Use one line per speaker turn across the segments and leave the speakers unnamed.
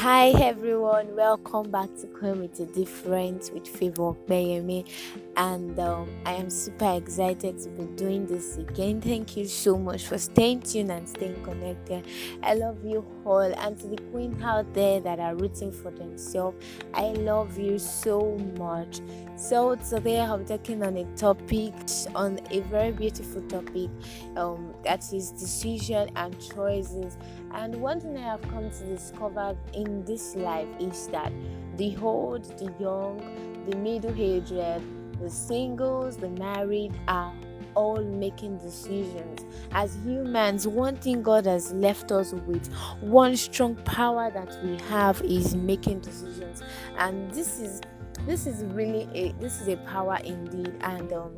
Hi everyone, welcome back to Come with a Difference with Favor Bayemi, and um, I am super excited to be doing this again. Thank you so much for staying tuned and staying connected. I love you all, and to the queen out there that are rooting for themselves, I love you so much. So today I'm talking on a topic, on a very beautiful topic, um, that is decision and choices. And one thing I have come to discover in this life is that the old, the young, the middle-aged, the singles, the married are all making decisions. As humans, one thing God has left us with, one strong power that we have is making decisions. And this is this is really a this is a power indeed. And um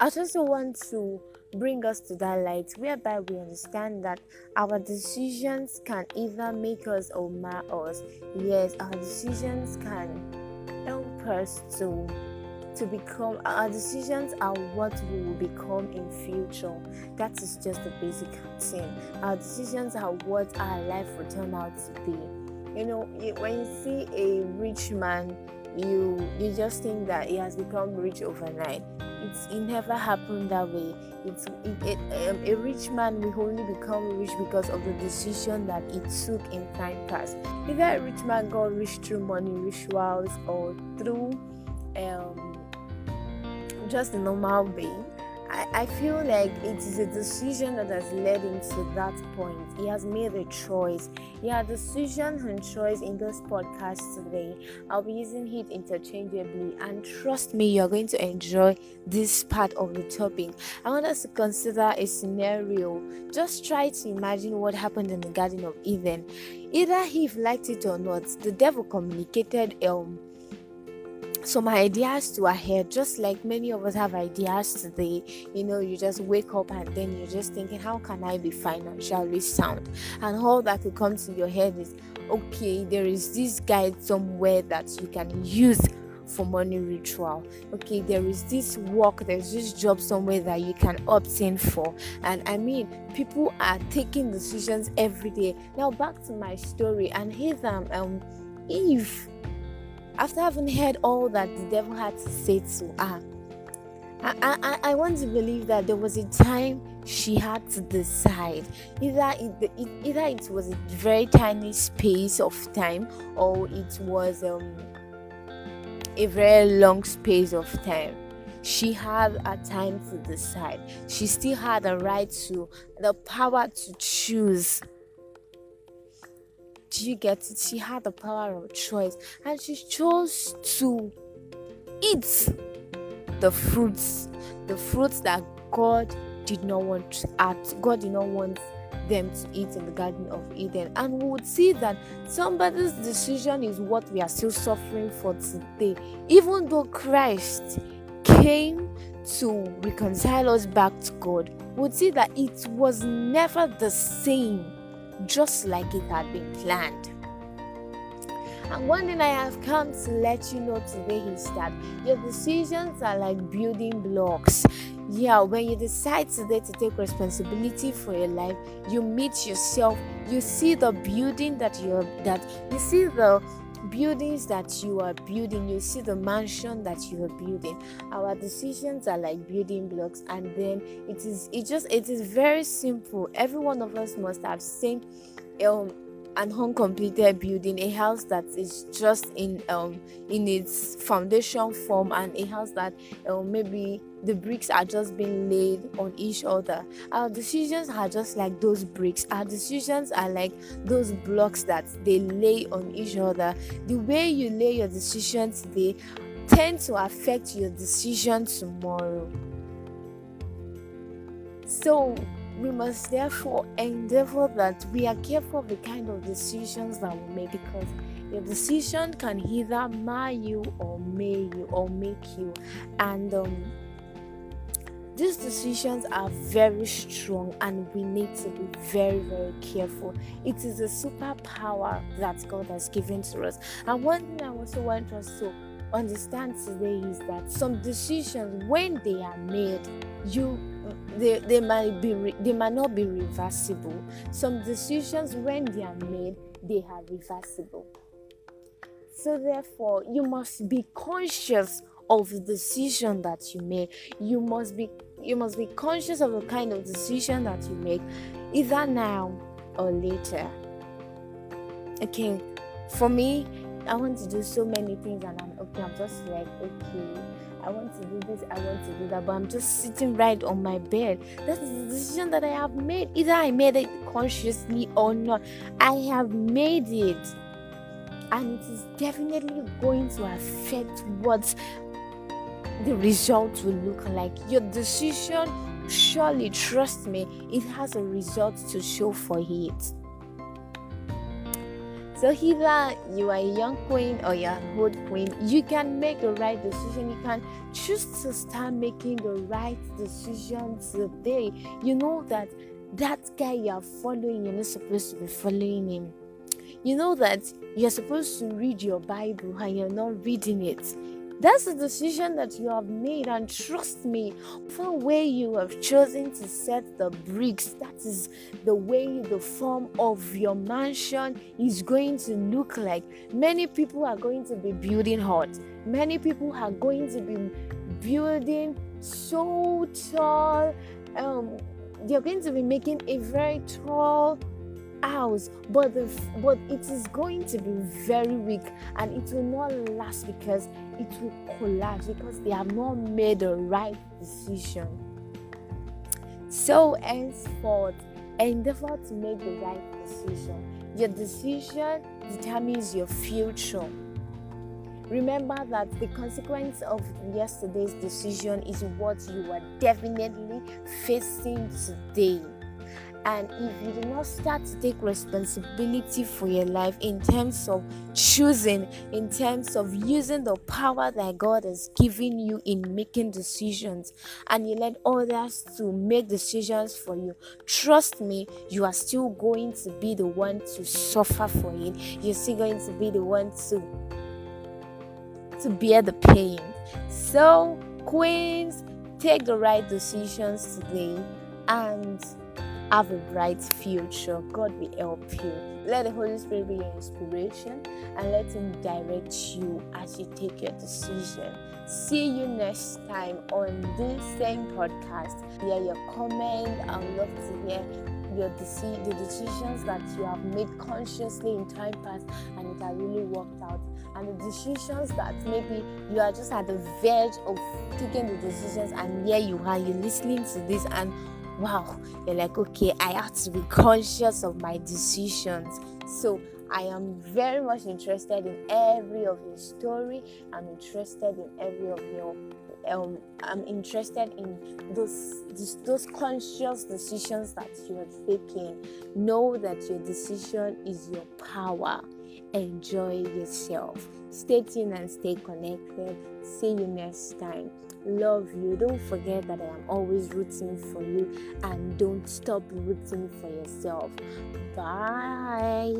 I also want to bring us to that light whereby we understand that our decisions can either make us or mar us. Yes, our decisions can us to to become our decisions are what we will become in future. That is just the basic thing. Our decisions are what our life will turn out to be. You know when you see a rich man you you just think that he has become rich overnight. It's it never happened that way. It's it, it, um, a rich man will only become rich because of the decision that he took in time past. Either a rich man got rich through money rituals or through um just a normal being I, I feel like it is a decision that has led him to that point. He has made a choice. Yeah, decision and choice in this podcast today. I'll be using it interchangeably, and trust me, you're going to enjoy this part of the topic. I want us to consider a scenario. Just try to imagine what happened in the Garden of Eden. Either Eve liked it or not, the devil communicated um some ideas to our head just like many of us have ideas today you know you just wake up and then you're just thinking how can i be financially sound? And all that will come to your head is okay there is this guide somewhere that you can use for money ritual. Okay there is this work there's this job somewhere that you can opt in for. And i mean people are taking decisions every day. Now back to my story and here's um, um eve after having heard all that the devil had to say to her, I, I, I want to believe that there was a time she had to decide. Either it, either it was a very tiny space of time or it was um, a very long space of time. She had a time to decide. She still had the right to the power to choose do you get it? She had the power of choice and she chose to eat the fruits, the fruits that God did not want at God did not want them to eat in the Garden of Eden. And we would see that somebody's decision is what we are still suffering for today. Even though Christ came to reconcile us back to God, we would see that it was never the same just like it had been planned. And one thing I have come to let you know today is that your decisions are like building blocks. Yeah, when you decide today to take responsibility for your life, you meet yourself, you see the building that you're that you see the buildings that you are building you see the mansion that you are building. Our decisions are like building blocks and then it is it just it is very simple. Every one of us must have seen um an uncompleted building, a house that is just in um in its foundation form, and a house that um, maybe the bricks are just being laid on each other. Our decisions are just like those bricks. Our decisions are like those blocks that they lay on each other. The way you lay your decision today tend to affect your decision tomorrow. So we must therefore endeavor that we are careful of the kind of decisions that we make because your decision can either mar you or make you or make you and um, these decisions are very strong and we need to be very very careful. It is a superpower that god has given to us. And one thing i also want us to understand today is that some decisions when they are made you they, they might be re- they might not be reversible. Some decisions when they are made they are reversible. So therefore you must be conscious of the decision that you make you must be you must be conscious of the kind of decision that you make either now or later okay for me i want to do so many things and i'm okay i'm just like okay I want to do this, I want to do that, but I'm just sitting right on my bed. That is the decision that I have made. Either I made it consciously or not, I have made it. And it is definitely going to affect what the result will look like. Your decision, surely, trust me, it has a result to show for it. So either you are a young queen or you're an old queen, you can make the right decision. You can choose to start making the right decision today. You know that that guy you are following, you're not supposed to be following him. You know that you're supposed to read your Bible and you're not reading it. That's the decision that you have made, and trust me, the where you have chosen to set the bricks, that is the way the form of your mansion is going to look like. Many people are going to be building hot, many people are going to be building so tall. Um, they're going to be making a very tall house but the but it is going to be very weak and it will not last because it will collapse because they have not made the right decision. So henceforth endeavor to make the right decision. Your decision determines your future. Remember that the consequence of yesterday's decision is what you are definitely facing today and if you do not start to take responsibility for your life in terms of choosing, in terms of using the power that God has given you in making decisions, and you let others to make decisions for you, trust me, you are still going to be the one to suffer for it. You're still going to be the one to to bear the pain. So, queens, take the right decisions today and have a bright future. God will help you. Let the Holy Spirit be your inspiration and let Him direct you as you take your decision. See you next time on this same podcast. Hear your comment. I would love to hear your deci- the decisions that you have made consciously in time past and it has really worked out and the decisions that maybe you are just at the verge of taking the decisions and here you are you're listening to this and wow, you're like, okay, I have to be conscious of my decisions. So I am very much interested in every of your story. I'm interested in every of your um, I'm interested in those, those those conscious decisions that you are taking. Know that your decision is your power. Enjoy yourself. Stay tuned and stay connected. See you next time love you. Don't forget that I am always rooting for you and don't stop rooting for yourself. Bye.